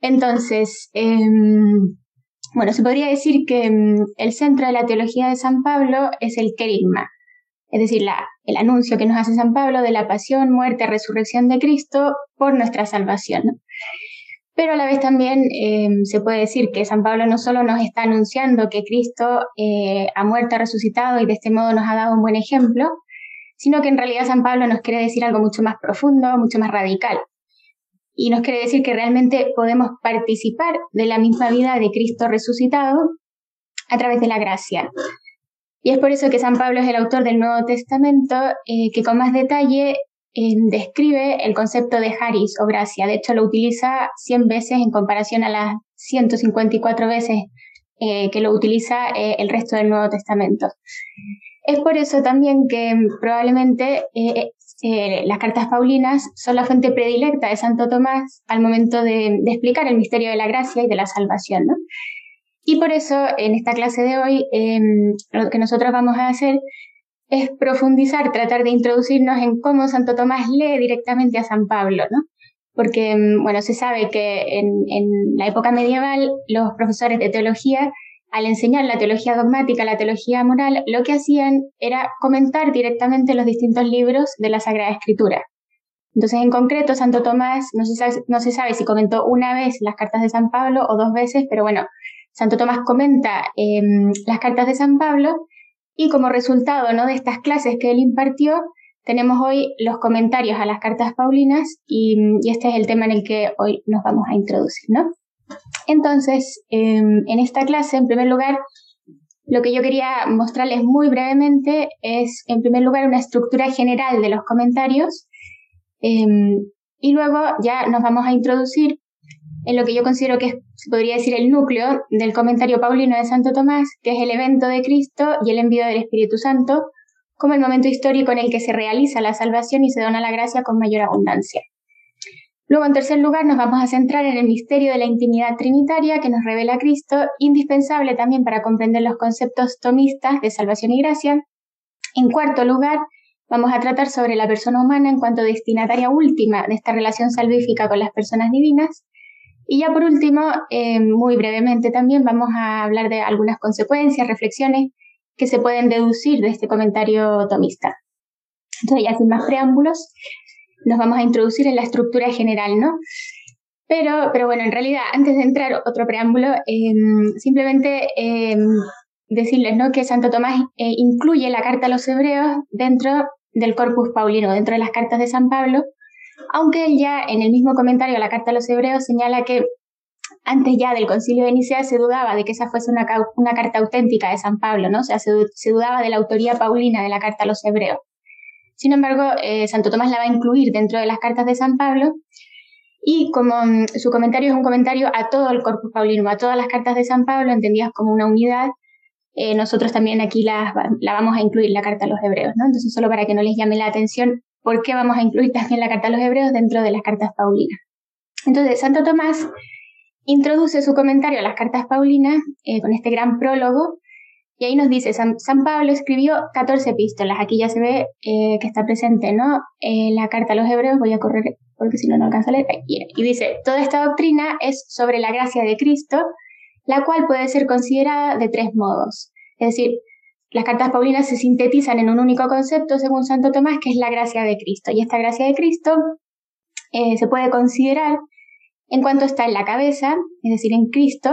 Entonces, em, bueno, se podría decir que em, el centro de la teología de San Pablo es el querigma, es decir, la, el anuncio que nos hace San Pablo de la pasión, muerte, resurrección de Cristo por nuestra salvación. Pero a la vez también em, se puede decir que San Pablo no solo nos está anunciando que Cristo eh, ha muerto, ha resucitado y de este modo nos ha dado un buen ejemplo, sino que en realidad San Pablo nos quiere decir algo mucho más profundo, mucho más radical. Y nos quiere decir que realmente podemos participar de la misma vida de Cristo resucitado a través de la gracia. Y es por eso que San Pablo es el autor del Nuevo Testamento, eh, que con más detalle eh, describe el concepto de haris o gracia. De hecho, lo utiliza 100 veces en comparación a las 154 veces eh, que lo utiliza el resto del Nuevo Testamento. Es por eso también que probablemente las cartas paulinas son la fuente predilecta de Santo Tomás al momento de, de, explicar el misterio de la gracia y de la salvación. ¿no? Y por eso, en esta clase de hoy, em, lo que nosotros vamos a hacer es profundizar, tratar de introducirnos en cómo Santo Tomás lee directamente a San Pablo, ¿no? Porque, em, bueno, se sabe que en, en la época medieval los profesores de teología, al enseñar la teología dogmática, la teología moral, lo que hacían era comentar directamente los distintos libros de la Sagrada Escritura. Entonces, en concreto, Santo Tomás, no se sabe, si comentó una vez las cartas de San Pablo o dos veces, pero bueno, Santo Tomás comenta em, las cartas de San Pablo y como resultado ¿no? de estas clases que él impartió, tenemos hoy los comentarios a las cartas paulinas y, este es el tema en el que hoy nos vamos a introducir. ¿no? Entonces, em, en esta clase, en primer lugar, lo que yo quería mostrarles muy brevemente es, en primer lugar, una estructura general de los comentarios em, y luego ya nos vamos a introducir en lo que yo considero que es, podría decir, el núcleo del comentario paulino de Santo Tomás, que es el evento de Cristo y el envío del Espíritu Santo, como el momento histórico en el que se realiza la salvación y se dona la gracia con mayor abundancia. Luego, en tercer lugar, nos vamos a centrar en el misterio de la intimidad trinitaria que nos revela Cristo, indispensable también para comprender los conceptos tomistas de salvación y gracia. En cuarto lugar, vamos a tratar sobre la persona humana en cuanto destinataria última de esta relación salvífica con las personas divinas. Y ya por último, eh, muy brevemente también vamos a hablar de algunas consecuencias, reflexiones que se pueden deducir de este comentario tomista. Entonces, ya sin más preámbulos, nos vamos a introducir en la estructura general, ¿no? Pero, pero bueno, en realidad, antes de entrar otro preámbulo, em, simplemente eh, decirles ¿no? que Santo Tomás eh, incluye la carta a los hebreos dentro del corpus paulino, dentro de las cartas de San Pablo, aunque él ya en el mismo comentario a la carta a los hebreos señala que antes ya del concilio de Nicea se dudaba de que esa fuese una carta auténtica de San Pablo, ¿no? O sea, se, dudaba de la autoría paulina de la carta a los hebreos. Sin embargo, eh, Santo Tomás la va a incluir dentro de las cartas de San Pablo y como mm, su comentario es un comentario a todo el corpus paulino, a todas las cartas de San Pablo, entendidas como una unidad, eh, nosotros también aquí la, vamos a incluir, la carta a los hebreos, ¿no? Entonces, solo para que no les llame la atención, por qué vamos a incluir también la carta a los hebreos dentro de las cartas paulinas. Entonces, Santo Tomás introduce su comentario a las cartas paulinas eh, con este gran prólogo y ahí nos dice, San, Pablo escribió 14 epístolas, aquí ya se ve eh, que está presente, ¿no? En la carta a los hebreos, voy a correr porque si no, no alcanza a leer, y dice, toda esta doctrina es sobre la gracia de Cristo, la cual puede ser considerada de tres modos. Es decir, las cartas paulinas se sintetizan en un único concepto, según Santo Tomás, que es la gracia de Cristo. Y esta gracia de Cristo eh, se puede considerar en cuanto está en la cabeza, es decir, en Cristo,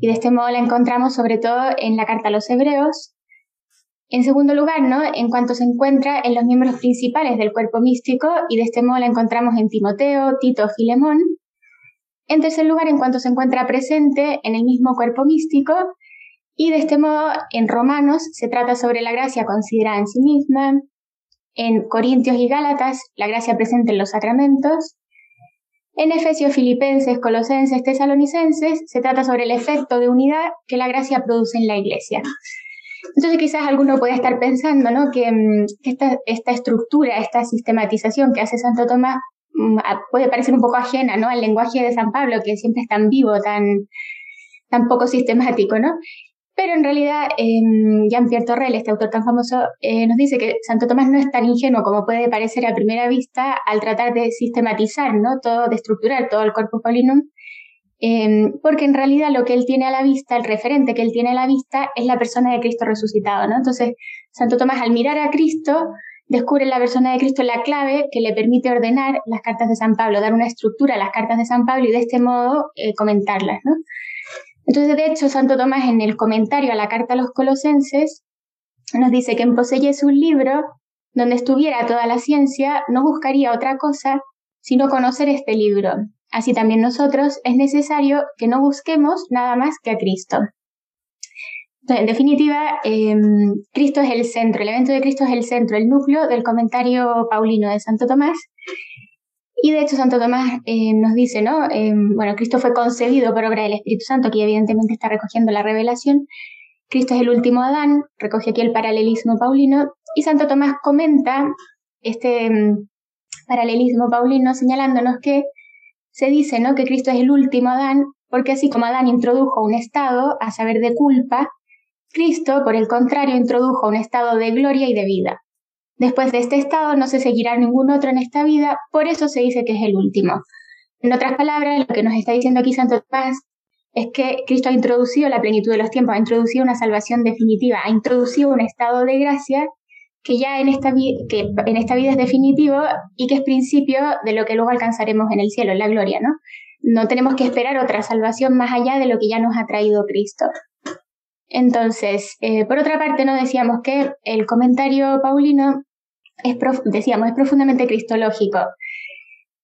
y de este modo la encontramos sobre todo en la carta a los hebreos. En segundo lugar, ¿no? en cuanto se encuentra en los miembros principales del cuerpo místico, y de este modo la encontramos en Timoteo, Tito, Filemón. En tercer lugar, en cuanto se encuentra presente en el mismo cuerpo místico, y de este modo, en Romanos se trata sobre la gracia considerada en sí misma, en Corintios y Gálatas, la gracia presente en los sacramentos, en Efesios, Filipenses, Colosenses, Tesalonicenses, se trata sobre el efecto de unidad que la gracia produce en la iglesia. Entonces quizás alguno puede estar pensando ¿no? que, mm, esta, estructura, esta sistematización que hace Santo Tomás mm, puede parecer un poco ajena ¿no? al lenguaje de San Pablo, que siempre es tan vivo, tan, tan poco sistemático, ¿no? Pero en realidad, eh, Jean-Pierre Torrel, este autor tan famoso, eh, nos dice que Santo Tomás no es tan ingenuo como puede parecer a primera vista al tratar de sistematizar, ¿no? Todo, de estructurar todo el corpus paulinum, Em, porque en realidad lo que él tiene a la vista, el referente que él tiene a la vista, es la persona de Cristo resucitado, ¿no? Entonces, Santo Tomás al mirar a Cristo, descubre la persona de Cristo la clave que le permite ordenar las cartas de San Pablo, dar una estructura a las cartas de San Pablo y de este modo eh, comentarlas, ¿no? Entonces, de hecho, Santo Tomás en el comentario a la carta a los colosenses nos dice que en poseyese un libro donde estuviera toda la ciencia, no buscaría otra cosa sino conocer este libro. Así también nosotros es necesario que no busquemos nada más que a Cristo. Entonces, en definitiva, em, Cristo es el centro, el evento de Cristo es el centro, el núcleo del comentario paulino de Santo Tomás. Y de hecho Santo Tomás em, nos dice, ¿no? Em, bueno, Cristo fue concebido por obra del Espíritu Santo, que evidentemente está recogiendo la revelación. Cristo es el último Adán, recoge aquí el paralelismo paulino. Y Santo Tomás comenta este paralelismo paulino señalándonos que se dice ¿no? que Cristo es el último Adán, porque así como Adán introdujo un estado, a saber, de culpa, Cristo, por el contrario, introdujo un estado de gloria y de vida. Después de este estado no se seguirá ningún otro en esta vida, por eso se dice que es el último. En otras palabras, lo que nos está diciendo aquí Santo Tomás es que Cristo ha introducido la plenitud de los tiempos, ha introducido una salvación definitiva, ha introducido un estado de gracia que ya en esta, vida es definitivo y que es principio de lo que luego alcanzaremos en el cielo, en la gloria, ¿no? No tenemos que esperar otra salvación más allá de lo que ya nos ha traído Cristo. Entonces, eh, por otra parte, no decíamos que el comentario paulino es, decíamos, es profundamente cristológico.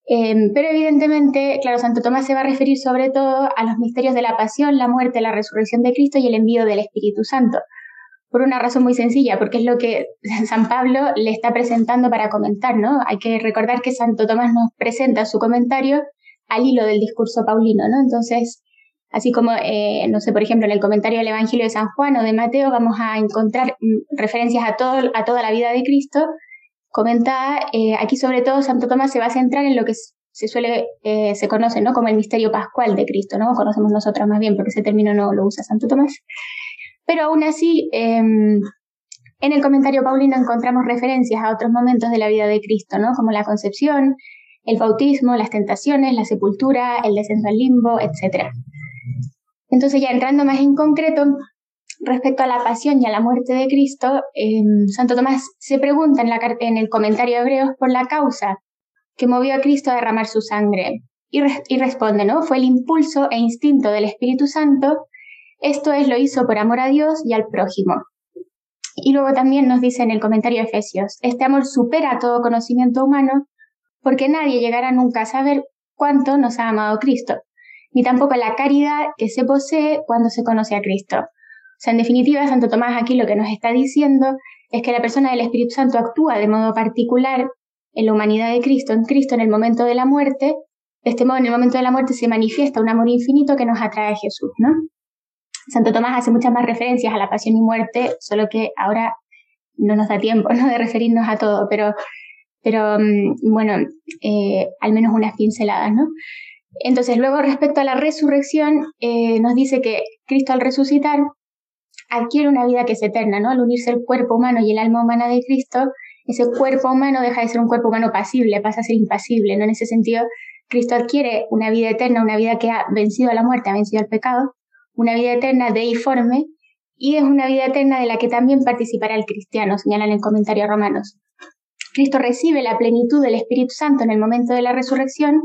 Em, pero evidentemente, claro, Santo Tomás se va a referir sobre todo a los misterios de la pasión, la muerte, la resurrección de Cristo y el envío del Espíritu Santo por una razón muy sencilla, porque es lo que San Pablo le está presentando para comentar, ¿no? Hay que recordar que Santo Tomás nos presenta su comentario al hilo del discurso paulino, ¿no? Entonces, así como, eh, no sé, por ejemplo, en el comentario del Evangelio de San Juan o de Mateo vamos a encontrar mm, referencias a, todo, a toda la vida de Cristo, comentada, eh, aquí sobre todo Santo Tomás se va a centrar en lo que se suele, eh, se conoce, ¿no? Como el misterio pascual de Cristo, ¿no? Conocemos nosotros más bien porque ese término no lo usa Santo Tomás. Pero aún así, em, en el comentario paulino encontramos referencias a otros momentos de la vida de Cristo, ¿no? Como la concepción, el bautismo, las tentaciones, la sepultura, el descenso al limbo, etc. Entonces, ya entrando más en concreto, respecto a la pasión y a la muerte de Cristo, em, Santo Tomás se pregunta en, el comentario de Hebreos por la causa que movió a Cristo a derramar su sangre. Y, y responde, ¿no? Fue el impulso e instinto del Espíritu Santo esto es, lo hizo por amor a Dios y al prójimo. Y luego también nos dice en el comentario de Efesios, este amor supera todo conocimiento humano, porque nadie llegará nunca a saber cuánto nos ha amado Cristo, ni tampoco la caridad que se posee cuando se conoce a Cristo. O sea, en definitiva, Santo Tomás aquí lo que nos está diciendo es que la persona del Espíritu Santo actúa de modo particular en la humanidad de Cristo, en Cristo en el momento de la muerte. De este modo, en el momento de la muerte se manifiesta un amor infinito que nos atrae a Jesús, ¿no? Santo Tomás hace muchas más referencias a la pasión y muerte, solo que ahora no nos da tiempo ¿no? de referirnos a todo, pero, pero mm, bueno, eh, al menos unas pinceladas, ¿no? Entonces, luego respecto a la resurrección, eh, nos dice que Cristo al resucitar adquiere una vida que es eterna, ¿no? Al unirse el cuerpo humano y el alma humana de Cristo, ese cuerpo humano deja de ser un cuerpo humano pasible, pasa a ser impasible, ¿no? En ese sentido, Cristo adquiere una vida eterna, una vida que ha vencido a la muerte, ha vencido al pecado, una vida eterna deiforme, y es una vida eterna de la que también participará el cristiano, señalan en comentario romanos. Cristo recibe la plenitud del Espíritu Santo en el momento de la resurrección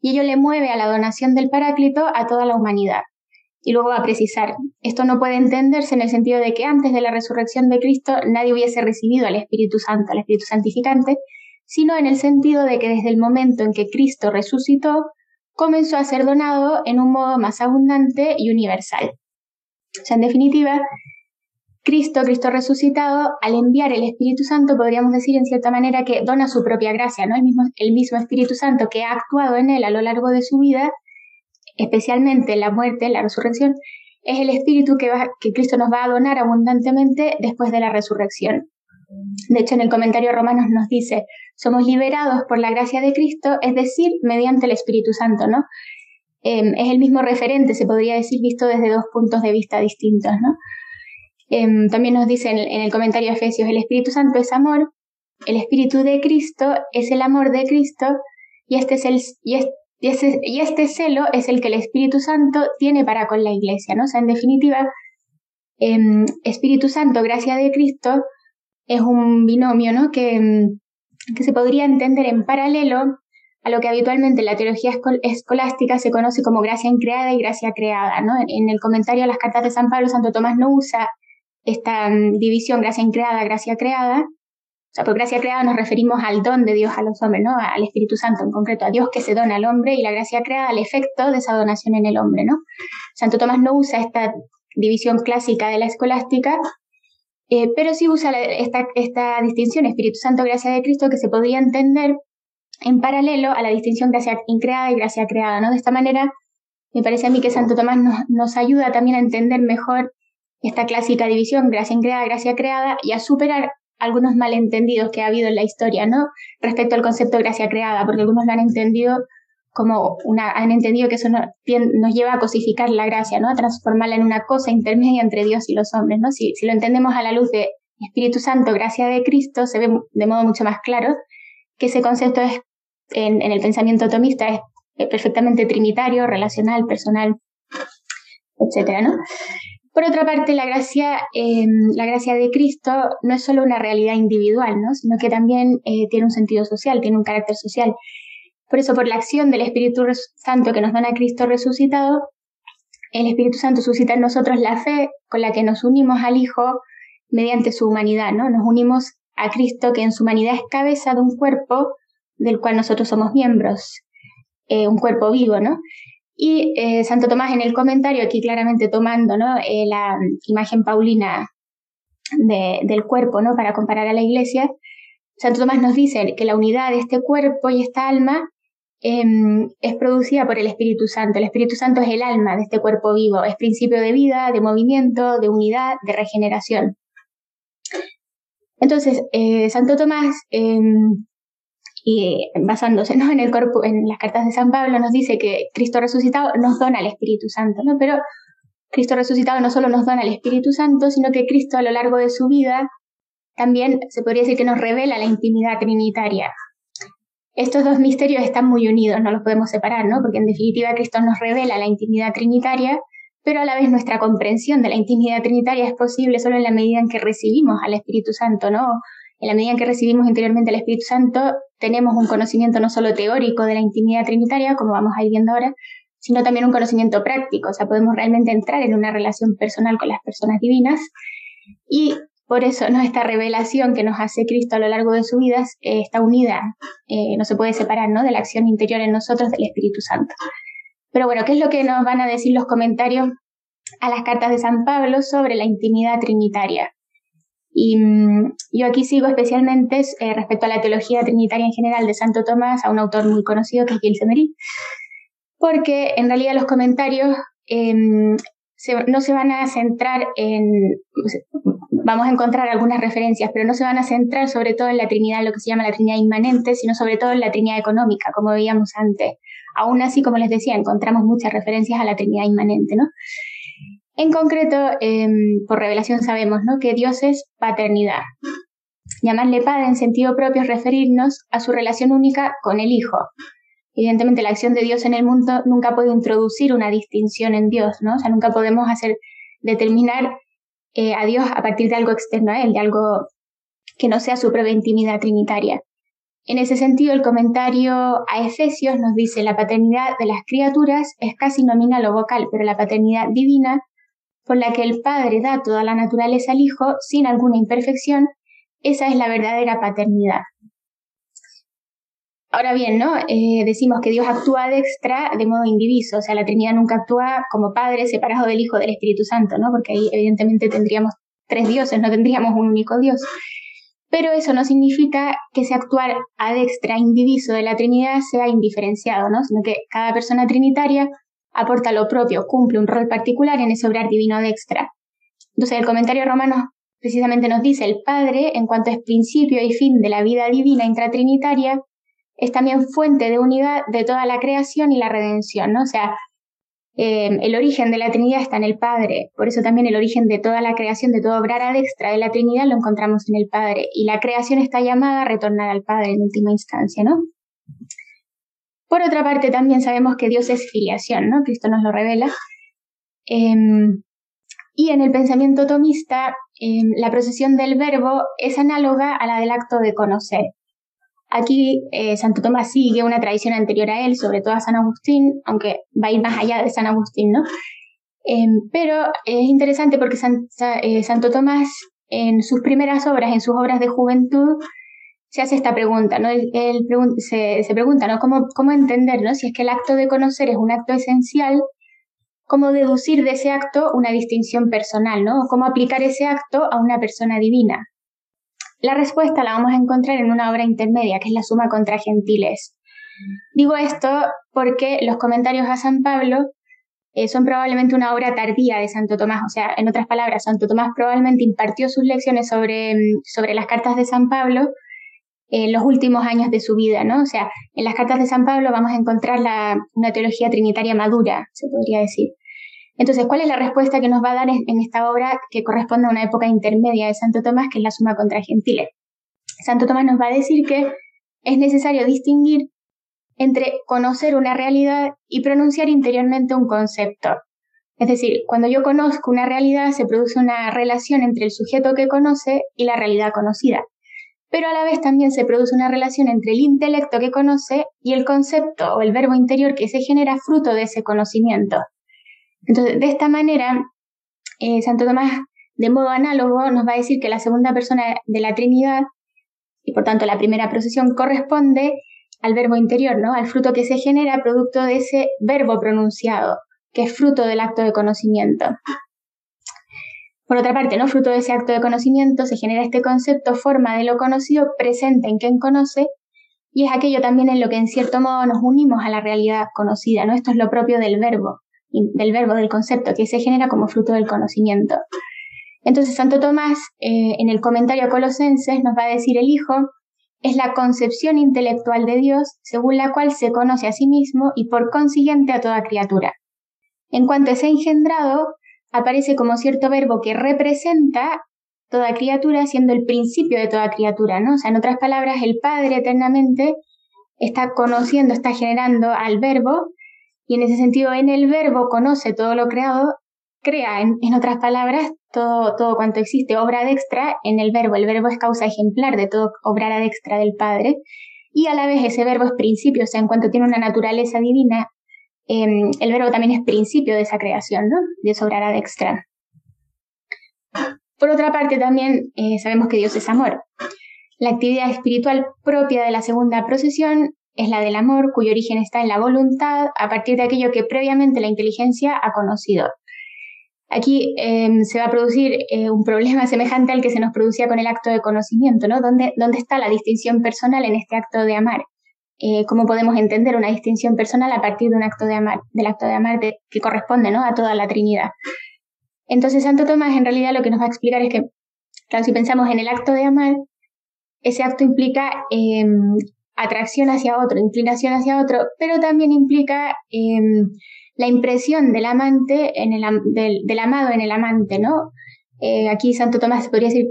y ello le mueve a la donación del Paráclito a toda la humanidad. Y luego va a precisar, esto no puede entenderse en el sentido de que antes de la resurrección de Cristo nadie hubiese recibido al Espíritu Santo, al Espíritu Santificante, sino en el sentido de que desde el momento en que Cristo resucitó, comenzó a ser donado en un modo más abundante y universal. O sea, en definitiva, Cristo, Cristo resucitado, al enviar el Espíritu Santo, podríamos decir en cierta manera que dona su propia gracia, ¿no? El mismo, el mismo Espíritu Santo que ha actuado en él a lo largo de su vida, especialmente en la muerte, la resurrección, es el Espíritu que, que Cristo nos va a donar abundantemente después de la resurrección. De hecho, en el comentario Romanos nos dice, somos liberados por la gracia de Cristo, es decir, mediante el Espíritu Santo, ¿no? Em, es el mismo referente, se podría decir, visto desde dos puntos de vista distintos, ¿no? Em, también nos dice en, el comentario Efesios, el Espíritu Santo es amor, el Espíritu de Cristo es el amor de Cristo, y este es el, Y, este celo es el que el Espíritu Santo tiene para con la iglesia, ¿no? O sea, en definitiva, em, Espíritu Santo, gracia de Cristo, es un binomio, ¿no? Que, em, que se podría entender en paralelo a lo que habitualmente en la teología escolástica se conoce como gracia increada y gracia creada. ¿no? En el comentario a las cartas de San Pablo, Santo Tomás no usa esta mm, división gracia increada, gracia creada. O sea, por gracia creada nos referimos al don de Dios a los hombres, ¿no? al Espíritu Santo en concreto, a Dios que se dona al hombre y la gracia creada al efecto de esa donación en el hombre. ¿no? Santo Tomás no usa esta división clásica de la escolástica, eh, pero sí usa esta, esta distinción Espíritu Santo, gracia de Cristo, que se podría entender en paralelo a la distinción gracia increada y gracia creada, ¿no? De esta manera, me parece a mí que Santo Tomás nos, ayuda también a entender mejor esta clásica división, gracia increada, gracia creada, y a superar algunos malentendidos que ha habido en la historia, ¿no? Respecto al concepto de gracia creada, porque algunos lo han entendido como una, han entendido que eso nos lleva a cosificar la gracia, ¿no? A transformarla en una cosa intermedia entre Dios y los hombres, ¿no? Si, lo entendemos a la luz de Espíritu Santo, gracia de Cristo, se ve de modo mucho más claro que ese concepto es, en, el pensamiento atomista es perfectamente trinitario, relacional, personal, etcétera, ¿no? Por otra parte, la gracia, em, la gracia de Cristo no es solo una realidad individual, ¿no? sino que también eh, tiene un sentido social, tiene un carácter social. Por eso, por la acción del Espíritu Santo que nos da a Cristo resucitado, el Espíritu Santo suscita en nosotros la fe con la que nos unimos al Hijo mediante su humanidad, ¿no? Nos unimos a Cristo que en su humanidad es cabeza de un cuerpo del cual nosotros somos miembros, eh, un cuerpo vivo, ¿no? Y eh, Santo Tomás en el comentario, aquí claramente tomando ¿no? Eh, la imagen paulina del cuerpo, ¿no? Para comparar a la iglesia, Santo Tomás nos dice que la unidad de este cuerpo y esta alma em, es producida por el Espíritu Santo. El Espíritu Santo es el alma de este cuerpo vivo, es principio de vida, de movimiento, de unidad, de regeneración. Entonces, eh, Santo Tomás, em, y basándose en, el corpus, en las cartas de San Pablo, nos dice que Cristo resucitado nos dona el Espíritu Santo, ¿no? Pero Cristo resucitado no solo nos dona el Espíritu Santo, sino que Cristo a lo largo de su vida también se podría decir que nos revela la intimidad trinitaria. Estos dos misterios están muy unidos, no los podemos separar, ¿no? Porque en definitiva Cristo nos revela la intimidad trinitaria pero a la vez nuestra comprensión de la intimidad trinitaria es posible solo en la medida en que recibimos al Espíritu Santo, ¿no? En la medida en que recibimos interiormente al Espíritu Santo, tenemos un conocimiento no solo teórico de la intimidad trinitaria, como vamos a ir viendo ahora, sino también un conocimiento práctico, o sea, podemos realmente entrar en una relación personal con las personas divinas y por eso ¿no? esta revelación que nos hace Cristo a lo largo de su vida eh, está unida, eh, no se puede separar ¿no? de la acción interior en nosotros del Espíritu Santo. Pero bueno, ¿qué es lo que nos van a decir los comentarios a las cartas de San Pablo sobre la intimidad trinitaria? Y mm, yo aquí sigo especialmente eh, respecto a la teología trinitaria en general de Santo Tomás, a un autor muy conocido que es Gilles Emery, porque en realidad los comentarios em, no se van a centrar en, vamos a encontrar algunas referencias, pero no se van a centrar sobre todo en la Trinidad, lo que se llama la Trinidad inmanente, sino sobre todo en la Trinidad económica, como veíamos antes. Aún así, como les decía, encontramos muchas referencias a la Trinidad inmanente, ¿no? En concreto, em, por revelación sabemos ¿no? que Dios es paternidad. Llamarle Padre en sentido propio es referirnos a su relación única con el Hijo. Evidentemente, la acción de Dios en el mundo nunca puede introducir una distinción en Dios, ¿no? O sea, nunca podemos hacer determinar eh, a Dios a partir de algo externo a Él, de algo que no sea su propia intimidad trinitaria. En ese sentido, el comentario a Efesios nos dice la paternidad de las criaturas es casi nominal o vocal, pero la paternidad divina, por la que el Padre da toda la naturaleza al Hijo sin alguna imperfección, esa es la verdadera paternidad. Ahora bien, ¿no? Eh, decimos que Dios actúa de extra de modo indiviso, o sea, la Trinidad nunca actúa como Padre separado del Hijo del Espíritu Santo, ¿no? Porque ahí evidentemente tendríamos tres dioses, no tendríamos un único Dios. Pero eso no significa que ese actuar extra indiviso de la Trinidad sea indiferenciado, ¿no? sino que cada persona trinitaria aporta lo propio, cumple un rol particular en ese obrar divino de extra. Entonces el comentario romano precisamente nos dice, el Padre, en cuanto es principio y fin de la vida divina intratrinitaria, es también fuente de unidad de toda la creación y la redención, ¿no? O sea, eh, el origen de la Trinidad está en el Padre, por eso también el origen de toda la creación, de todo obrar ad extra de la Trinidad lo encontramos en el Padre, y la creación está llamada a retornar al Padre en última instancia, ¿no? Por otra parte, también sabemos que Dios es filiación, ¿no? Cristo nos lo revela. Em, y en el pensamiento tomista, em, la procesión del verbo es análoga a la del acto de conocer. Aquí eh, Santo Tomás sigue una tradición anterior a él, sobre todo a San Agustín, aunque va a ir más allá de San Agustín, ¿no? Em, pero es interesante porque eh, Santo Tomás en sus primeras obras, en sus obras de juventud, se hace esta pregunta, ¿no? Él, se, pregunta, ¿no? ¿Cómo, ¿Cómo entender, ¿no? Si es que el acto de conocer es un acto esencial, ¿cómo deducir de ese acto una distinción personal, ¿no? ¿Cómo aplicar ese acto a una persona divina? La respuesta la vamos a encontrar en una obra intermedia, que es la Suma contra Gentiles. Digo esto porque los comentarios a San Pablo eh, son probablemente una obra tardía de Santo Tomás. O sea, en otras palabras, Santo Tomás probablemente impartió sus lecciones sobre, mm, sobre las cartas de San Pablo en los últimos años de su vida, ¿no? O sea, en las cartas de San Pablo vamos a encontrar una teología trinitaria madura, se podría decir. Entonces, ¿cuál es la respuesta que nos va a dar en esta obra que corresponde a una época intermedia de Santo Tomás, que es la Suma contra Gentiles? Santo Tomás nos va a decir que es necesario distinguir entre conocer una realidad y pronunciar interiormente un concepto. Es decir, cuando yo conozco una realidad se produce una relación entre el sujeto que conoce y la realidad conocida. Pero a la vez también se produce una relación entre el intelecto que conoce y el concepto o el verbo interior que se genera fruto de ese conocimiento. Entonces, de esta manera, eh, Santo Tomás, de modo análogo, nos va a decir que la segunda persona de la Trinidad, y por tanto la primera procesión, corresponde al verbo interior, ¿no? Al fruto que se genera producto de ese verbo pronunciado, que es fruto del acto de conocimiento. Por otra parte, ¿no? Fruto de ese acto de conocimiento se genera este concepto, forma de lo conocido presente en quien conoce, y es aquello también en lo que en cierto modo nos unimos a la realidad conocida, ¿no? Esto es lo propio del verbo, del verbo, del concepto, que se genera como fruto del conocimiento. Entonces, Santo Tomás, eh, en el comentario a Colosenses, nos va a decir el Hijo es la concepción intelectual de Dios según la cual se conoce a sí mismo y por consiguiente a toda criatura. En cuanto es engendrado, aparece como cierto verbo que representa toda criatura siendo el principio de toda criatura, ¿no? O sea, en otras palabras, el Padre eternamente está conociendo, está generando al verbo y en ese sentido en el verbo conoce todo lo creado crea, en, otras palabras, todo, todo cuanto existe, obra de extra en el verbo. El verbo es causa ejemplar de todo obra de extra del Padre. Y a la vez ese verbo es principio, o sea, en cuanto tiene una naturaleza divina, em, el verbo también es principio de esa creación, ¿no? De esa obra de extra. Por otra parte, también eh, sabemos que Dios es amor. La actividad espiritual propia de la segunda procesión es la del amor, cuyo origen está en la voluntad, a partir de aquello que previamente la inteligencia ha conocido. Aquí em, se va a producir eh, un problema semejante al que se nos producía con el acto de conocimiento, ¿no? ¿Dónde, dónde está la distinción personal en este acto de amar? Eh, ¿Cómo podemos entender una distinción personal a partir de un acto de amar, del acto de amar que corresponde ¿no? a toda la Trinidad? Entonces, Santo Tomás en realidad lo que nos va a explicar es que, claro, si pensamos en el acto de amar, ese acto implica em, atracción hacia otro, inclinación hacia otro, pero también implica em, la impresión del amante en el, del, amado en el amante, ¿no? Eh, aquí Santo Tomás podría decir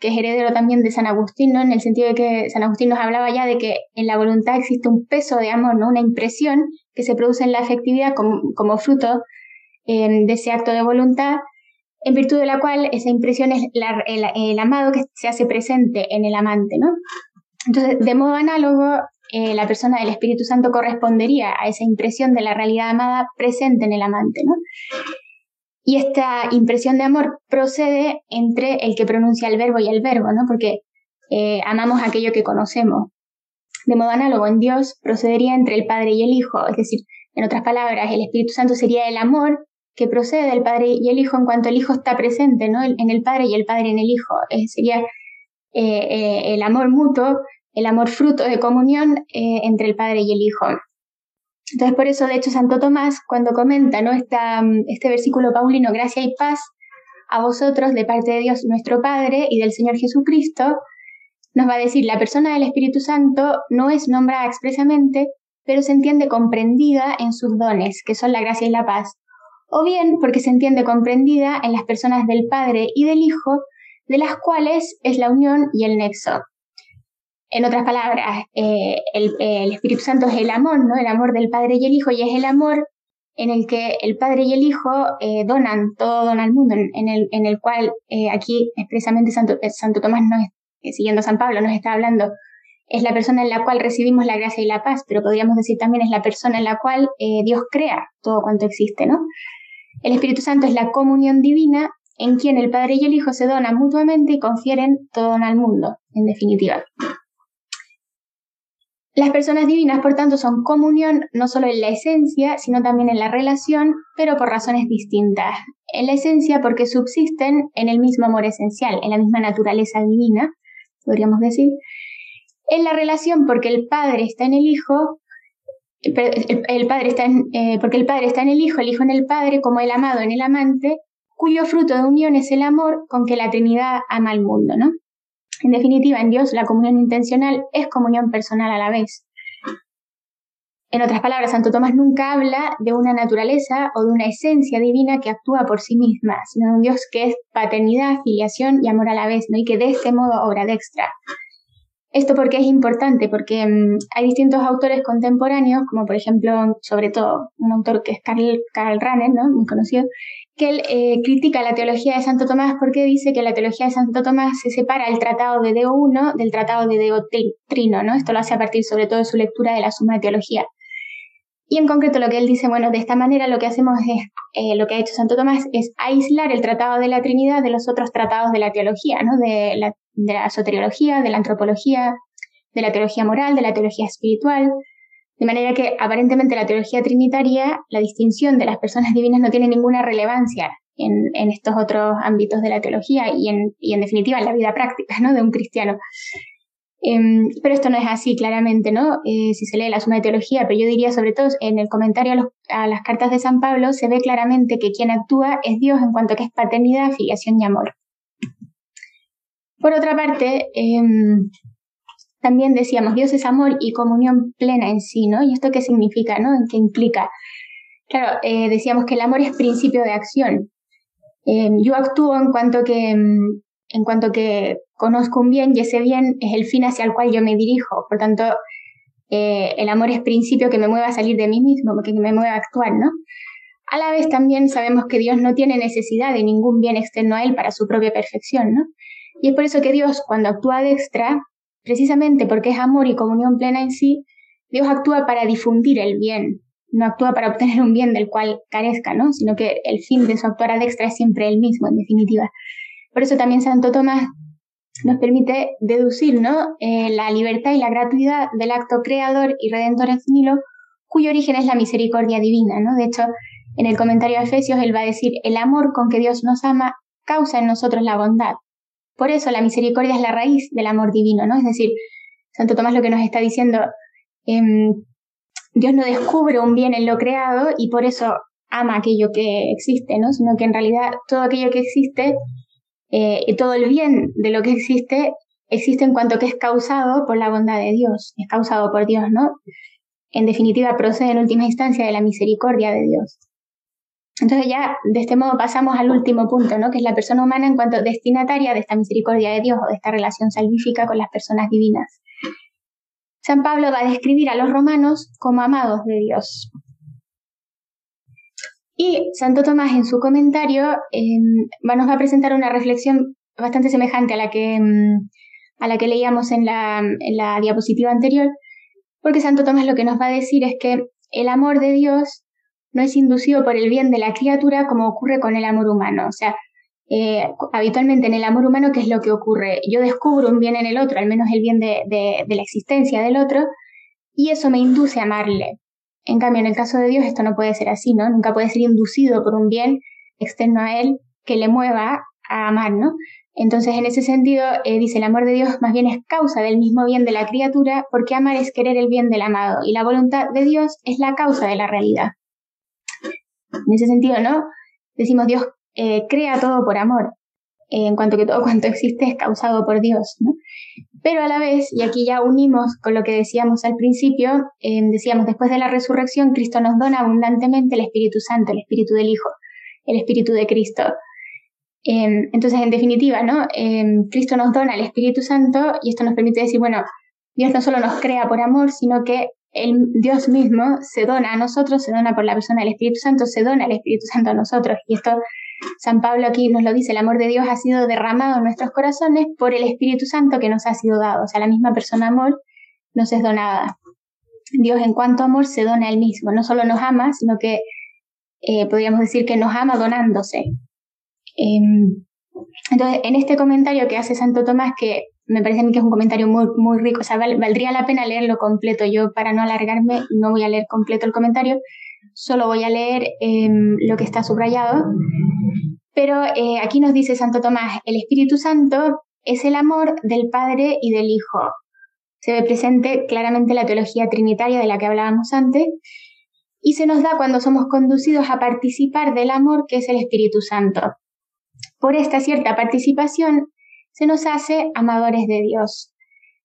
que es heredero también de San Agustín, ¿no? En el sentido de que San Agustín nos hablaba ya de que en la voluntad existe un peso de amor, ¿no? Una impresión que se produce en la afectividad como, fruto em, de ese acto de voluntad, en virtud de la cual esa impresión es el, el, amado que se hace presente en el amante, ¿no? Entonces, de modo análogo, eh, la persona del Espíritu Santo correspondería a esa impresión de la realidad amada presente en el amante, ¿no? Y esta impresión de amor procede entre el que pronuncia el verbo y el verbo, ¿no? Porque eh, amamos aquello que conocemos. De modo análogo, en Dios procedería entre el Padre y el Hijo, es decir, en otras palabras, el Espíritu Santo sería el amor que procede del Padre y el Hijo en cuanto el Hijo está presente, ¿no? En el Padre y el Padre en el Hijo. sería eh, el amor mutuo el amor fruto de comunión eh, entre el Padre y el Hijo. Entonces, por eso, de hecho, Santo Tomás, cuando comenta ¿no? Esta, este versículo paulino, gracia y paz a vosotros de parte de Dios nuestro Padre y del Señor Jesucristo, nos va a decir, la persona del Espíritu Santo no es nombrada expresamente, pero se entiende comprendida en sus dones, que son la gracia y la paz, o bien porque se entiende comprendida en las personas del Padre y del Hijo, de las cuales es la unión y el nexo. En otras palabras, eh, el, Espíritu Santo es el amor, ¿no? El amor del Padre y el Hijo, y es el amor en el que el Padre y el Hijo eh, donan, todo dona al mundo, en, el, en el cual aquí expresamente Santo, Santo Tomás, nos, siguiendo San Pablo, nos está hablando, es la persona en la cual recibimos la gracia y la paz, pero podríamos decir también es la persona en la cual Dios crea todo cuanto existe, ¿no? El Espíritu Santo es la comunión divina en quien el Padre y el Hijo se donan mutuamente y confieren todo al mundo, en definitiva. Las personas divinas, por tanto, son comunión no solo en la esencia, sino también en la relación, pero por razones distintas. En la esencia porque subsisten en el mismo amor esencial, en la misma naturaleza divina, podríamos decir. En la relación porque el Padre está en el Hijo, el, padre está en, eh, porque el Padre está en el Hijo, el Hijo en el Padre, como el amado en el amante, cuyo fruto de unión es el amor con que la Trinidad ama al mundo, ¿no? En definitiva, en Dios la comunión intencional es comunión personal a la vez. En otras palabras, Santo Tomás nunca habla de una naturaleza o de una esencia divina que actúa por sí misma, sino de un Dios que es paternidad, filiación y amor a la vez, ¿no? y que de este modo obra de extra. Esto porque es importante, porque mm, hay distintos autores contemporáneos, como por ejemplo, sobre todo, un autor que es Karl, Karl Rahner, ¿no? muy conocido, que él eh, critica la teología de Santo Tomás porque dice que la teología de Santo Tomás se separa el tratado de Deo 1 del tratado de Deo Trino, ¿no? Esto lo hace a partir sobre todo de su lectura de la Suma de Teología. Y en concreto lo que él dice, bueno, de esta manera lo que hacemos es, eh, lo que ha hecho Santo Tomás es aislar el tratado de la Trinidad de los otros tratados de la teología, ¿no? De la, de la soteriología, de la antropología, de la teología moral, de la teología espiritual, de manera que aparentemente la teología trinitaria, la distinción de las personas divinas no tiene ninguna relevancia en, estos otros ámbitos de la teología y en, en definitiva en la vida práctica ¿no? de un cristiano. Em, pero esto no es así, claramente, ¿no? Eh, si se lee la suma de teología, pero yo diría sobre todo en el comentario a, las cartas de San Pablo, se ve claramente que quien actúa es Dios en cuanto que es paternidad, filiación y amor. Por otra parte, em, también decíamos, Dios es amor y comunión plena en sí, ¿no? ¿Y esto qué significa, ¿no? ¿Qué implica? Claro, eh, decíamos que el amor es principio de acción. Eh, yo actúo en cuanto que mm, en cuanto que conozco un bien y ese bien es el fin hacia el cual yo me dirijo. Por tanto, eh, el amor es principio que me mueva a salir de mí mismo, que me mueva a actuar, ¿no? A la vez también sabemos que Dios no tiene necesidad de ningún bien externo a Él para su propia perfección, ¿no? Y es por eso que Dios, cuando actúa de extra, Precisamente porque es amor y comunión plena en sí, Dios actúa para difundir el bien, no actúa para obtener un bien del cual carezca, ¿no? Sino que el fin de su actuar ad extra es siempre el mismo, en definitiva. Por eso también Santo Tomás nos permite deducir, ¿no? Eh, la libertad y la gratuidad del acto creador y redentor ex nihilo, cuyo origen es la misericordia divina, ¿no? De hecho, en el comentario de Efesios él va a decir, el amor con que Dios nos ama causa en nosotros la bondad, por eso la misericordia es la raíz del amor divino, ¿no? Es decir, Santo Tomás lo que nos está diciendo, em, Dios no descubre un bien en lo creado y por eso ama aquello que existe, ¿no? Sino que en realidad todo aquello que existe, eh, todo el bien de lo que existe, existe en cuanto que es causado por la bondad de Dios, es causado por Dios, ¿no? En definitiva, procede en última instancia de la misericordia de Dios. Entonces ya de este modo pasamos al último punto, ¿no? que es la persona humana en cuanto destinataria de esta misericordia de Dios o de esta relación salvífica con las personas divinas. San Pablo va a describir a los romanos como amados de Dios. Y Santo Tomás en su comentario nos va a presentar una reflexión bastante semejante a la que, em, a la que leíamos en la, en la diapositiva anterior, porque Santo Tomás lo que nos va a decir es que el amor de Dios no es inducido por el bien de la criatura como ocurre con el amor humano. O sea, eh, habitualmente en el amor humano, ¿qué es lo que ocurre? Yo descubro un bien en el otro, al menos el bien de, la existencia del otro, y eso me induce a amarle. En cambio, en el caso de Dios esto no puede ser así, ¿no? Nunca puede ser inducido por un bien externo a Él que le mueva a amar, ¿no? Entonces, en ese sentido, eh, dice, el amor de Dios más bien es causa del mismo bien de la criatura, porque amar es querer el bien del amado, y la voluntad de Dios es la causa de la realidad. En ese sentido, ¿no? Decimos Dios eh, crea todo por amor, eh, en cuanto que todo cuanto existe es causado por Dios, ¿no? Pero a la vez, y aquí ya unimos con lo que decíamos al principio, eh, decíamos, después de la resurrección, Cristo nos dona abundantemente el Espíritu Santo, el Espíritu del Hijo, el Espíritu de Cristo. entonces, en definitiva, ¿no? Cristo nos dona el Espíritu Santo y esto nos permite decir, bueno, Dios no solo nos crea por amor, sino que el Dios mismo se dona a nosotros, se dona por la persona del Espíritu Santo, se dona el Espíritu Santo a nosotros. Y esto San Pablo aquí nos lo dice, el amor de Dios ha sido derramado en nuestros corazones por el Espíritu Santo que nos ha sido dado. O sea, la misma persona amor nos es donada. Dios en cuanto a amor se dona a él mismo, no solo nos ama, sino que eh, podríamos decir que nos ama donándose. Em, entonces, en este comentario que hace Santo Tomás, que me parece a mí que es un comentario muy, muy rico, o sea, valdría la pena leerlo completo. Yo, para no alargarme, no voy a leer completo el comentario, solo voy a leer em, lo que está subrayado. Pero eh, aquí nos dice Santo Tomás, el Espíritu Santo es el amor del Padre y del Hijo. Se ve presente claramente la teología trinitaria de la que hablábamos antes y se nos da cuando somos conducidos a participar del amor que es el Espíritu Santo. Por esta cierta participación se nos hace amadores de Dios.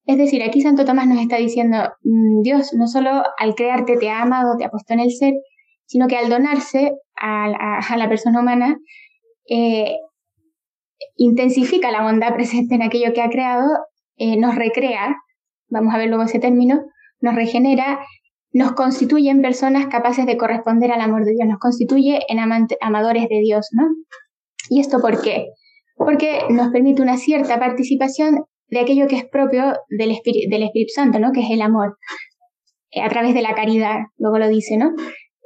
Es decir, aquí Santo Tomás nos está diciendo, mm, Dios no solo al crearte te ha amado, te ha puesto en el ser, sino que al donarse a, la persona humana, eh, intensifica la bondad presente en aquello que ha creado, eh, nos recrea, vamos a ver luego ese término, nos regenera, nos constituye en personas capaces de corresponder al amor de Dios, nos constituye en amadores de Dios, ¿no? ¿Y esto por qué? Porque nos permite una cierta participación de aquello que es propio del, del Espíritu Santo, ¿no? Que es el amor, eh, a través de la caridad, luego lo dice, ¿no?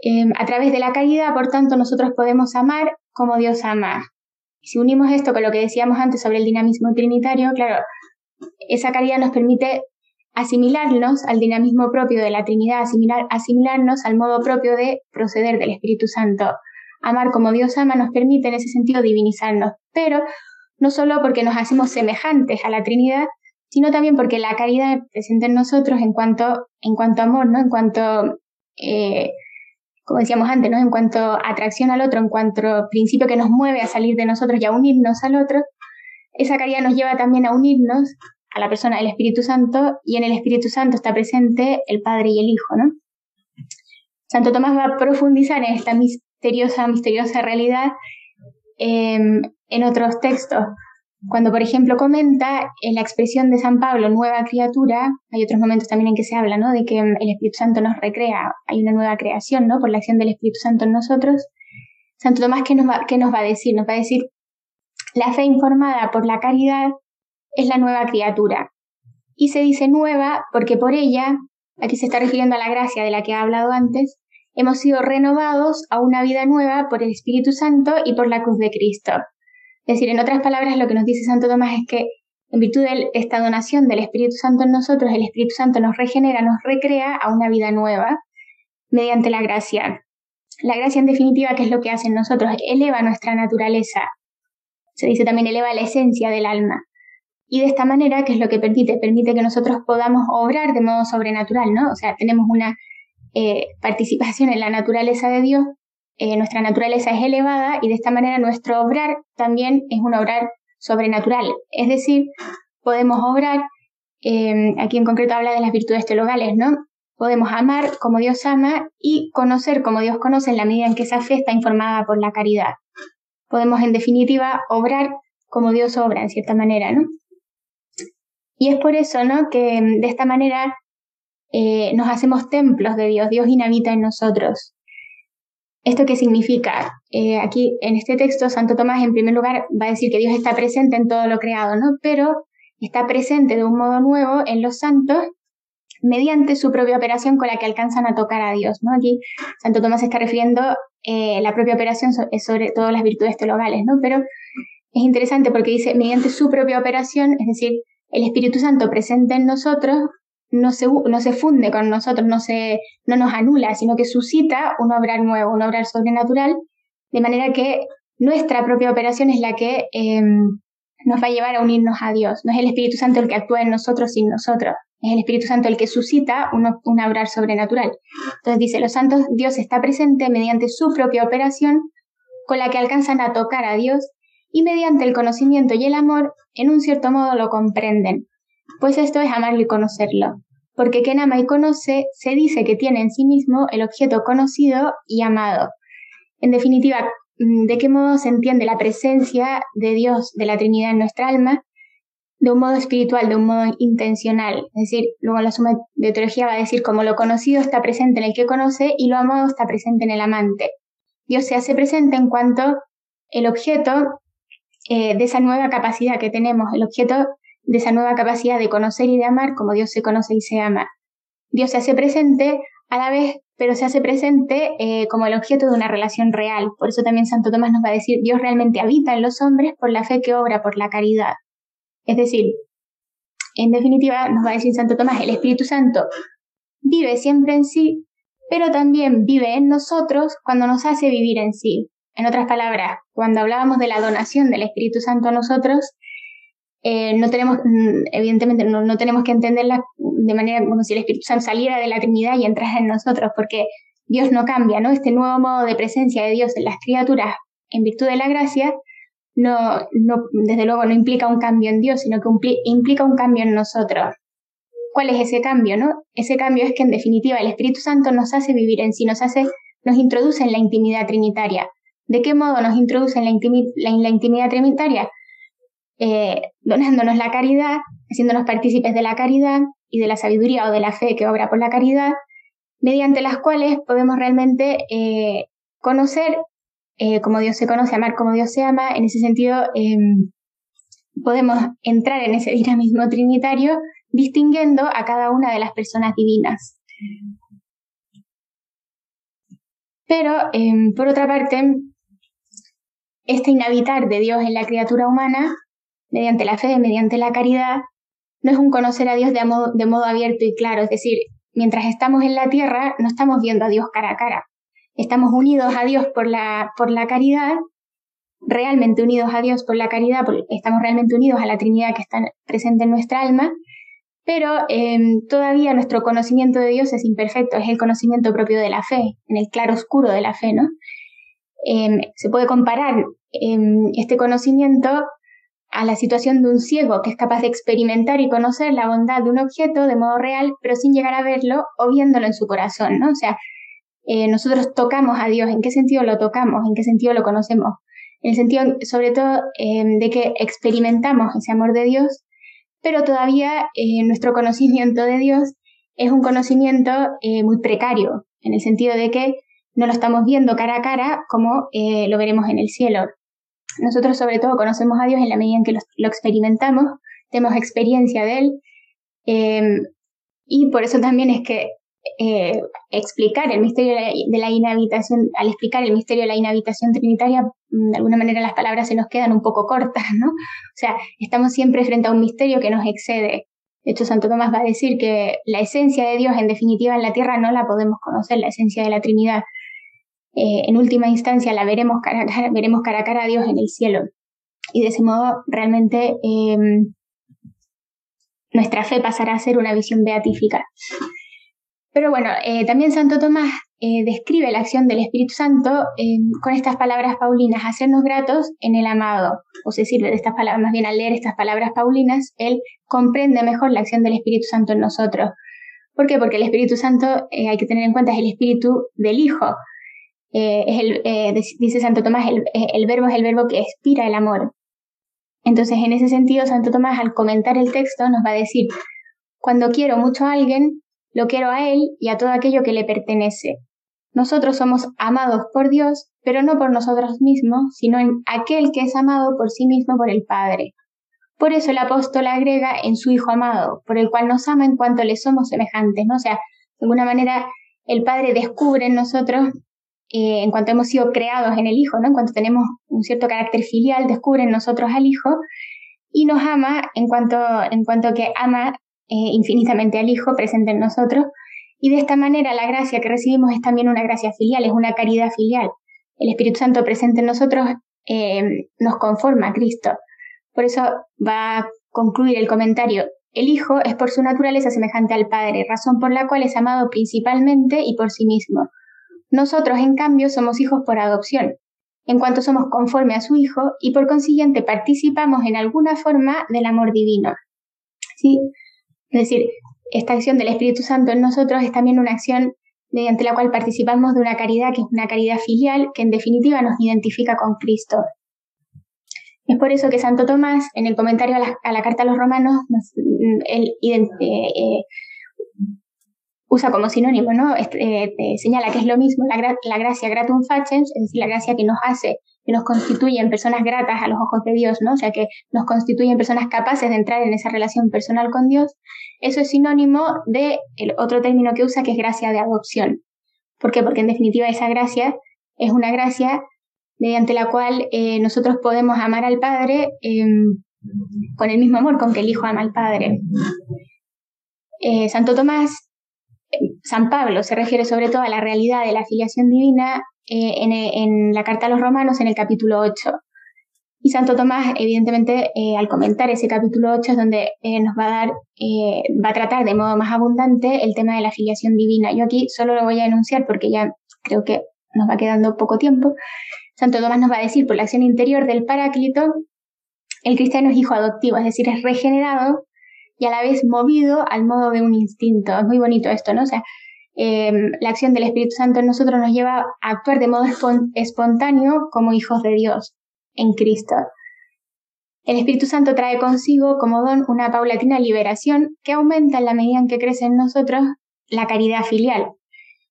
Em, a través de la caridad, por tanto, nosotros podemos amar como Dios ama. Si unimos esto con lo que decíamos antes sobre el dinamismo trinitario, claro, esa caridad nos permite asimilarnos al dinamismo propio de la Trinidad, asimilar, asimilarnos al modo propio de proceder del Espíritu Santo. Amar como Dios ama nos permite en ese sentido divinizarnos, pero no solo porque nos hacemos semejantes a la Trinidad, sino también porque la caridad presente en nosotros en cuanto, en cuanto amor, ¿no? En cuanto eh, como decíamos antes, ¿no? En cuanto atracción al otro, en cuanto principio que nos mueve a salir de nosotros y a unirnos al otro, esa caridad nos lleva también a unirnos a la persona del Espíritu Santo y en el Espíritu Santo está presente el Padre y el Hijo, ¿no? Santo Tomás va a profundizar en esta misteriosa, misteriosa realidad em, en otros textos. Cuando, por ejemplo, comenta en la expresión de San Pablo, nueva criatura, hay otros momentos también en que se habla, ¿no? De que el Espíritu Santo nos recrea, hay una nueva creación, ¿no? Por la acción del Espíritu Santo en nosotros. Santo Tomás, ¿qué nos va, nos va a decir? Nos va a decir, la fe informada por la caridad es la nueva criatura. Y se dice nueva porque por ella, aquí se está refiriendo a la gracia de la que ha hablado antes, hemos sido renovados a una vida nueva por el Espíritu Santo y por la cruz de Cristo. Es decir, en otras palabras, lo que nos dice Santo Tomás es que en virtud de esta donación del Espíritu Santo en nosotros, el Espíritu Santo nos regenera, nos recrea a una vida nueva mediante la gracia. La gracia, en definitiva, ¿qué es lo que hace en nosotros? Eleva nuestra naturaleza. Se dice también eleva la esencia del alma. Y de esta manera, ¿qué es lo que permite? Permite que nosotros podamos obrar de modo sobrenatural, ¿no? O sea, tenemos una eh, participación en la naturaleza de Dios eh, nuestra naturaleza es elevada y de esta manera nuestro obrar también es un obrar sobrenatural. Es decir, podemos obrar, eh, aquí en concreto habla de las virtudes teologales, ¿no? Podemos amar como Dios ama y conocer como Dios conoce en la medida en que esa fe está informada por la caridad. Podemos, en definitiva, obrar como Dios obra, en cierta manera, ¿no? Y es por eso, ¿no? Que de esta manera eh, nos hacemos templos de Dios, Dios inhabita en nosotros. ¿Esto qué significa? Eh, aquí en este texto, Santo Tomás en primer lugar va a decir que Dios está presente en todo lo creado, ¿no? Pero está presente de un modo nuevo en los santos mediante su propia operación con la que alcanzan a tocar a Dios, ¿no? Aquí Santo Tomás está refiriendo eh, la propia operación es sobre todas las virtudes teologales, ¿no? Pero es interesante porque dice mediante su propia operación, es decir, el Espíritu Santo presente en nosotros no se, no se funde con nosotros, no, se, no nos anula, sino que suscita un obrar nuevo, un obrar sobrenatural, de manera que nuestra propia operación es la que em, nos va a llevar a unirnos a Dios. No es el Espíritu Santo el que actúa en nosotros sin nosotros, es el Espíritu Santo el que suscita un, un obrar sobrenatural. Entonces dice, los santos, Dios está presente mediante su propia operación con la que alcanzan a tocar a Dios y mediante el conocimiento y el amor, en un cierto modo lo comprenden pues esto es amarlo y conocerlo, porque quien ama y conoce se dice que tiene en sí mismo el objeto conocido y amado. En definitiva, mm, ¿de qué modo se entiende la presencia de Dios, de la Trinidad en nuestra alma? de un modo espiritual, de un modo intencional. Es decir, luego la suma de teología va a decir como lo conocido está presente en el que conoce y lo amado está presente en el amante. Dios se hace presente en cuanto el objeto eh, de esa nueva capacidad que tenemos, el objeto de esa nueva capacidad de conocer y de amar como Dios se conoce y se ama. Dios se hace presente a la vez, pero se hace presente eh, como el objeto de una relación real. Por eso también Santo Tomás nos va a decir, Dios realmente habita en los hombres por la fe que obra, por la caridad. Es decir, en definitiva, nos va a decir Santo Tomás, el Espíritu Santo vive siempre en sí, pero también vive en nosotros cuando nos hace vivir en sí. En otras palabras, cuando hablábamos de la donación del Espíritu Santo a nosotros, eh, no tenemos, mm, evidentemente, no, tenemos que entenderla de manera como si el Espíritu Santo saliera de la Trinidad y entrara en nosotros, porque Dios no cambia, ¿no? Este nuevo modo de presencia de Dios en las criaturas en virtud de la gracia, no, no, desde luego no implica un cambio en Dios, sino que implica un cambio en nosotros. ¿Cuál es ese cambio, no? Ese cambio es que en definitiva el Espíritu Santo nos hace vivir en sí, nos hace, nos introduce en la intimidad trinitaria. ¿De qué modo nos introduce en la, la intimidad trinitaria? Eh, donándonos la caridad, haciéndonos partícipes de la caridad y de la sabiduría o de la fe que obra por la caridad, mediante las cuales podemos realmente eh, conocer eh, como Dios se conoce, amar como Dios se ama. En ese sentido, em, podemos entrar en ese dinamismo trinitario distinguiendo a cada una de las personas divinas. Pero, em, por otra parte, este inhabitar de Dios en la criatura humana mediante la fe, mediante la caridad, no es un conocer a Dios de, modo abierto y claro, es decir, mientras estamos en la tierra no estamos viendo a Dios cara a cara, estamos unidos a Dios por la, por la caridad, realmente unidos a Dios por la caridad, estamos realmente unidos a la Trinidad que está presente en nuestra alma, pero em, todavía nuestro conocimiento de Dios es imperfecto, es el conocimiento propio de la fe, en el claro oscuro de la fe, ¿no? Em, se puede comparar em, este conocimiento a la situación de un ciego que es capaz de experimentar y conocer la bondad de un objeto de modo real, pero sin llegar a verlo o viéndolo en su corazón, ¿no? O sea, eh, nosotros tocamos a Dios, ¿en qué sentido lo tocamos? ¿En qué sentido lo conocemos? En el sentido, sobre todo, eh, de que experimentamos ese amor de Dios, pero todavía eh, nuestro conocimiento de Dios es un conocimiento muy precario, en el sentido de que no lo estamos viendo cara a cara como lo veremos en el cielo. Nosotros sobre todo conocemos a Dios en la medida en que lo, experimentamos, tenemos experiencia de Él, em, y por eso también es que eh, explicar el misterio de la, inhabitación, al explicar el misterio de la inhabitación trinitaria, mm, de alguna manera las palabras se nos quedan un poco cortas, ¿no? O sea, estamos siempre frente a un misterio que nos excede. De hecho, Santo Tomás va a decir que la esencia de Dios, en definitiva, en la tierra no la podemos conocer, la esencia de la Trinidad. Eh, en última instancia la veremos cara a cara, veremos cara a cara a Dios en el cielo. Y de ese modo realmente em, nuestra fe pasará a ser una visión beatífica. Pero bueno, eh, también Santo Tomás eh, describe la acción del Espíritu Santo em, con estas palabras paulinas, hacernos gratos en el amado, o se sirve de estas palabras, más bien al leer estas palabras paulinas, él comprende mejor la acción del Espíritu Santo en nosotros. ¿Por qué? Porque el Espíritu Santo, hay que tener en cuenta, es el Espíritu del Hijo, eh, es el, eh, dice Santo Tomás, el, eh, el, verbo es el verbo que expira el amor. Entonces, en ese sentido, Santo Tomás, al comentar el texto, nos va a decir, cuando quiero mucho a alguien, lo quiero a él y a todo aquello que le pertenece. Nosotros somos amados por Dios, pero no por nosotros mismos, sino en aquel que es amado por sí mismo por el Padre. Por eso el apóstol agrega en su Hijo amado, por el cual nos ama en cuanto le somos semejantes, ¿no? O sea, de alguna manera el Padre descubre en nosotros eh, en cuanto hemos sido creados en el Hijo, ¿no? en cuanto tenemos un cierto carácter filial, descubre en nosotros al Hijo y nos ama en cuanto, en cuanto que ama eh, infinitamente al Hijo presente en nosotros. Y de esta manera la gracia que recibimos es también una gracia filial, es una caridad filial. El Espíritu Santo presente en nosotros eh, nos conforma a Cristo. Por eso va a concluir el comentario. El Hijo es por su naturaleza semejante al Padre, razón por la cual es amado principalmente y por sí mismo nosotros, en cambio, somos hijos por adopción, en cuanto somos conforme a su Hijo y por consiguiente participamos en alguna forma del amor divino. ¿Sí? Es decir, esta acción del Espíritu Santo en nosotros es también una acción mediante la cual participamos de una caridad que es una caridad filial que en definitiva nos identifica con Cristo. Es por eso que Santo Tomás, en el comentario a la, carta a los romanos, él eh, usa como sinónimo, ¿no? Eh, señala que es lo mismo la, gracia gratum facens, es decir, la gracia que nos hace, que nos constituye en personas gratas a los ojos de Dios, ¿no? O sea, que nos constituye en personas capaces de entrar en esa relación personal con Dios. Eso es sinónimo de el otro término que usa, que es gracia de adopción. ¿Por qué? Porque en definitiva esa gracia es una gracia mediante la cual eh, nosotros podemos amar al Padre em, con el mismo amor con que el Hijo ama al Padre. Eh, Santo Tomás San Pablo se refiere sobre todo a la realidad de la filiación divina eh, en, la carta a los romanos en el capítulo 8. Y Santo Tomás, evidentemente, eh, al comentar ese capítulo 8 es donde eh, nos va a dar, va a tratar de modo más abundante el tema de la filiación divina. Yo aquí solo lo voy a enunciar porque ya creo que nos va quedando poco tiempo. Santo Tomás nos va a decir, por la acción interior del Paráclito, el cristiano es hijo adoptivo, es decir, es regenerado y a la vez movido al modo de un instinto. Es muy bonito esto, ¿no? O sea, em, la acción del Espíritu Santo en nosotros nos lleva a actuar de modo espontáneo como hijos de Dios en Cristo. El Espíritu Santo trae consigo como don una paulatina liberación que aumenta en la medida en que crece en nosotros la caridad filial,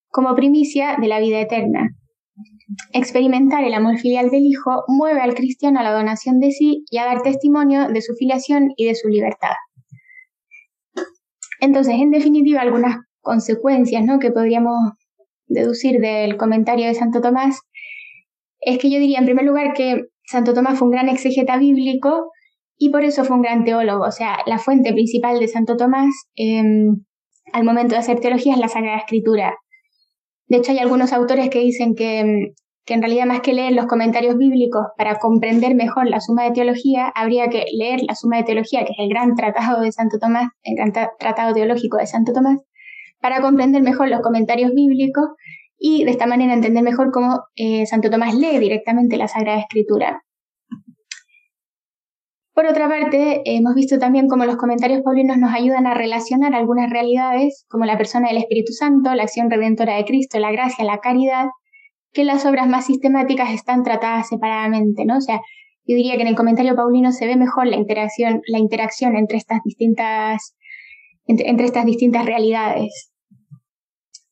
como primicia de la vida eterna. Experimentar el amor filial del Hijo mueve al cristiano a la donación de sí y a dar testimonio de su filiación y de su libertad. Entonces, en definitiva, algunas consecuencias ¿no? que podríamos deducir del comentario de Santo Tomás es que yo diría, en primer lugar, que Santo Tomás fue un gran exegeta bíblico y por eso fue un gran teólogo. O sea, la fuente principal de Santo Tomás em, al momento de hacer teología es la Sagrada Escritura. De hecho, hay algunos autores que dicen que em, que en realidad más que leer los comentarios bíblicos para comprender mejor la suma de teología, habría que leer la suma de teología, que es el gran tratado de Santo Tomás, el gran tratado teológico de Santo Tomás, para comprender mejor los comentarios bíblicos y de esta manera entender mejor cómo eh, Santo Tomás lee directamente la Sagrada Escritura. Por otra parte, hemos visto también cómo los comentarios paulinos nos ayudan a relacionar algunas realidades, como la persona del Espíritu Santo, la acción redentora de Cristo, la gracia, la caridad, que las obras más sistemáticas están tratadas separadamente, ¿no? O sea, yo diría que en el comentario paulino se ve mejor la interacción, la interacción entre estas distintas, entre, estas distintas realidades.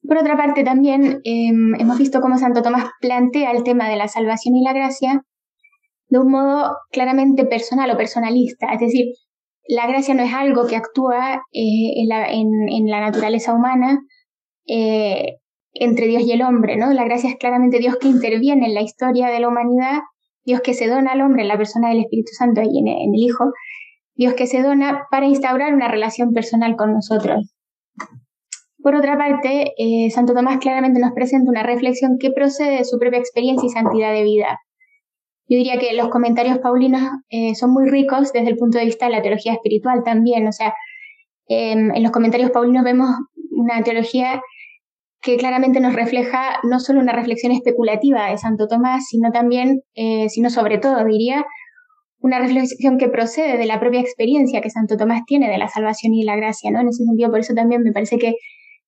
Por otra parte, también em, hemos visto cómo Santo Tomás plantea el tema de la salvación y la gracia de un modo claramente personal o personalista. Es decir, la gracia no es algo que actúa eh, en, la, en, la, naturaleza humana, eh, entre Dios y el hombre, ¿no? La gracia es claramente Dios que interviene en la historia de la humanidad, Dios que se dona al hombre en la persona del Espíritu Santo y en, el Hijo, Dios que se dona para instaurar una relación personal con nosotros. Por otra parte, eh, Santo Tomás claramente nos presenta una reflexión que procede de su propia experiencia y santidad de vida. Yo diría que los comentarios paulinos eh, son muy ricos desde el punto de vista de la teología espiritual también. O sea, em, en los comentarios paulinos vemos una teología que claramente nos refleja no solo una reflexión especulativa de Santo Tomás, sino también, eh, sino sobre todo, diría, una reflexión que procede de la propia experiencia que Santo Tomás tiene de la salvación y la gracia, ¿no? En ese sentido, por eso también me parece que,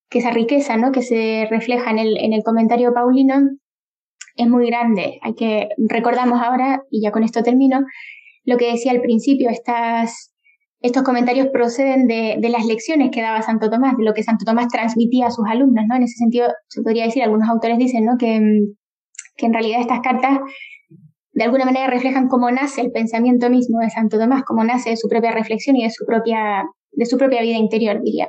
que esa riqueza, ¿no? Que se refleja en el, en el comentario paulino es muy grande. Hay que, recordamos ahora, y ya con esto termino, lo que decía al principio, estas estos comentarios proceden de, las lecciones que daba Santo Tomás, de lo que Santo Tomás transmitía a sus alumnos, ¿no? En ese sentido, se podría decir, algunos autores dicen, ¿no? Que, que en realidad estas cartas de alguna manera reflejan cómo nace el pensamiento mismo de Santo Tomás, cómo nace de su propia reflexión y de su propia, de su propia vida interior, diría.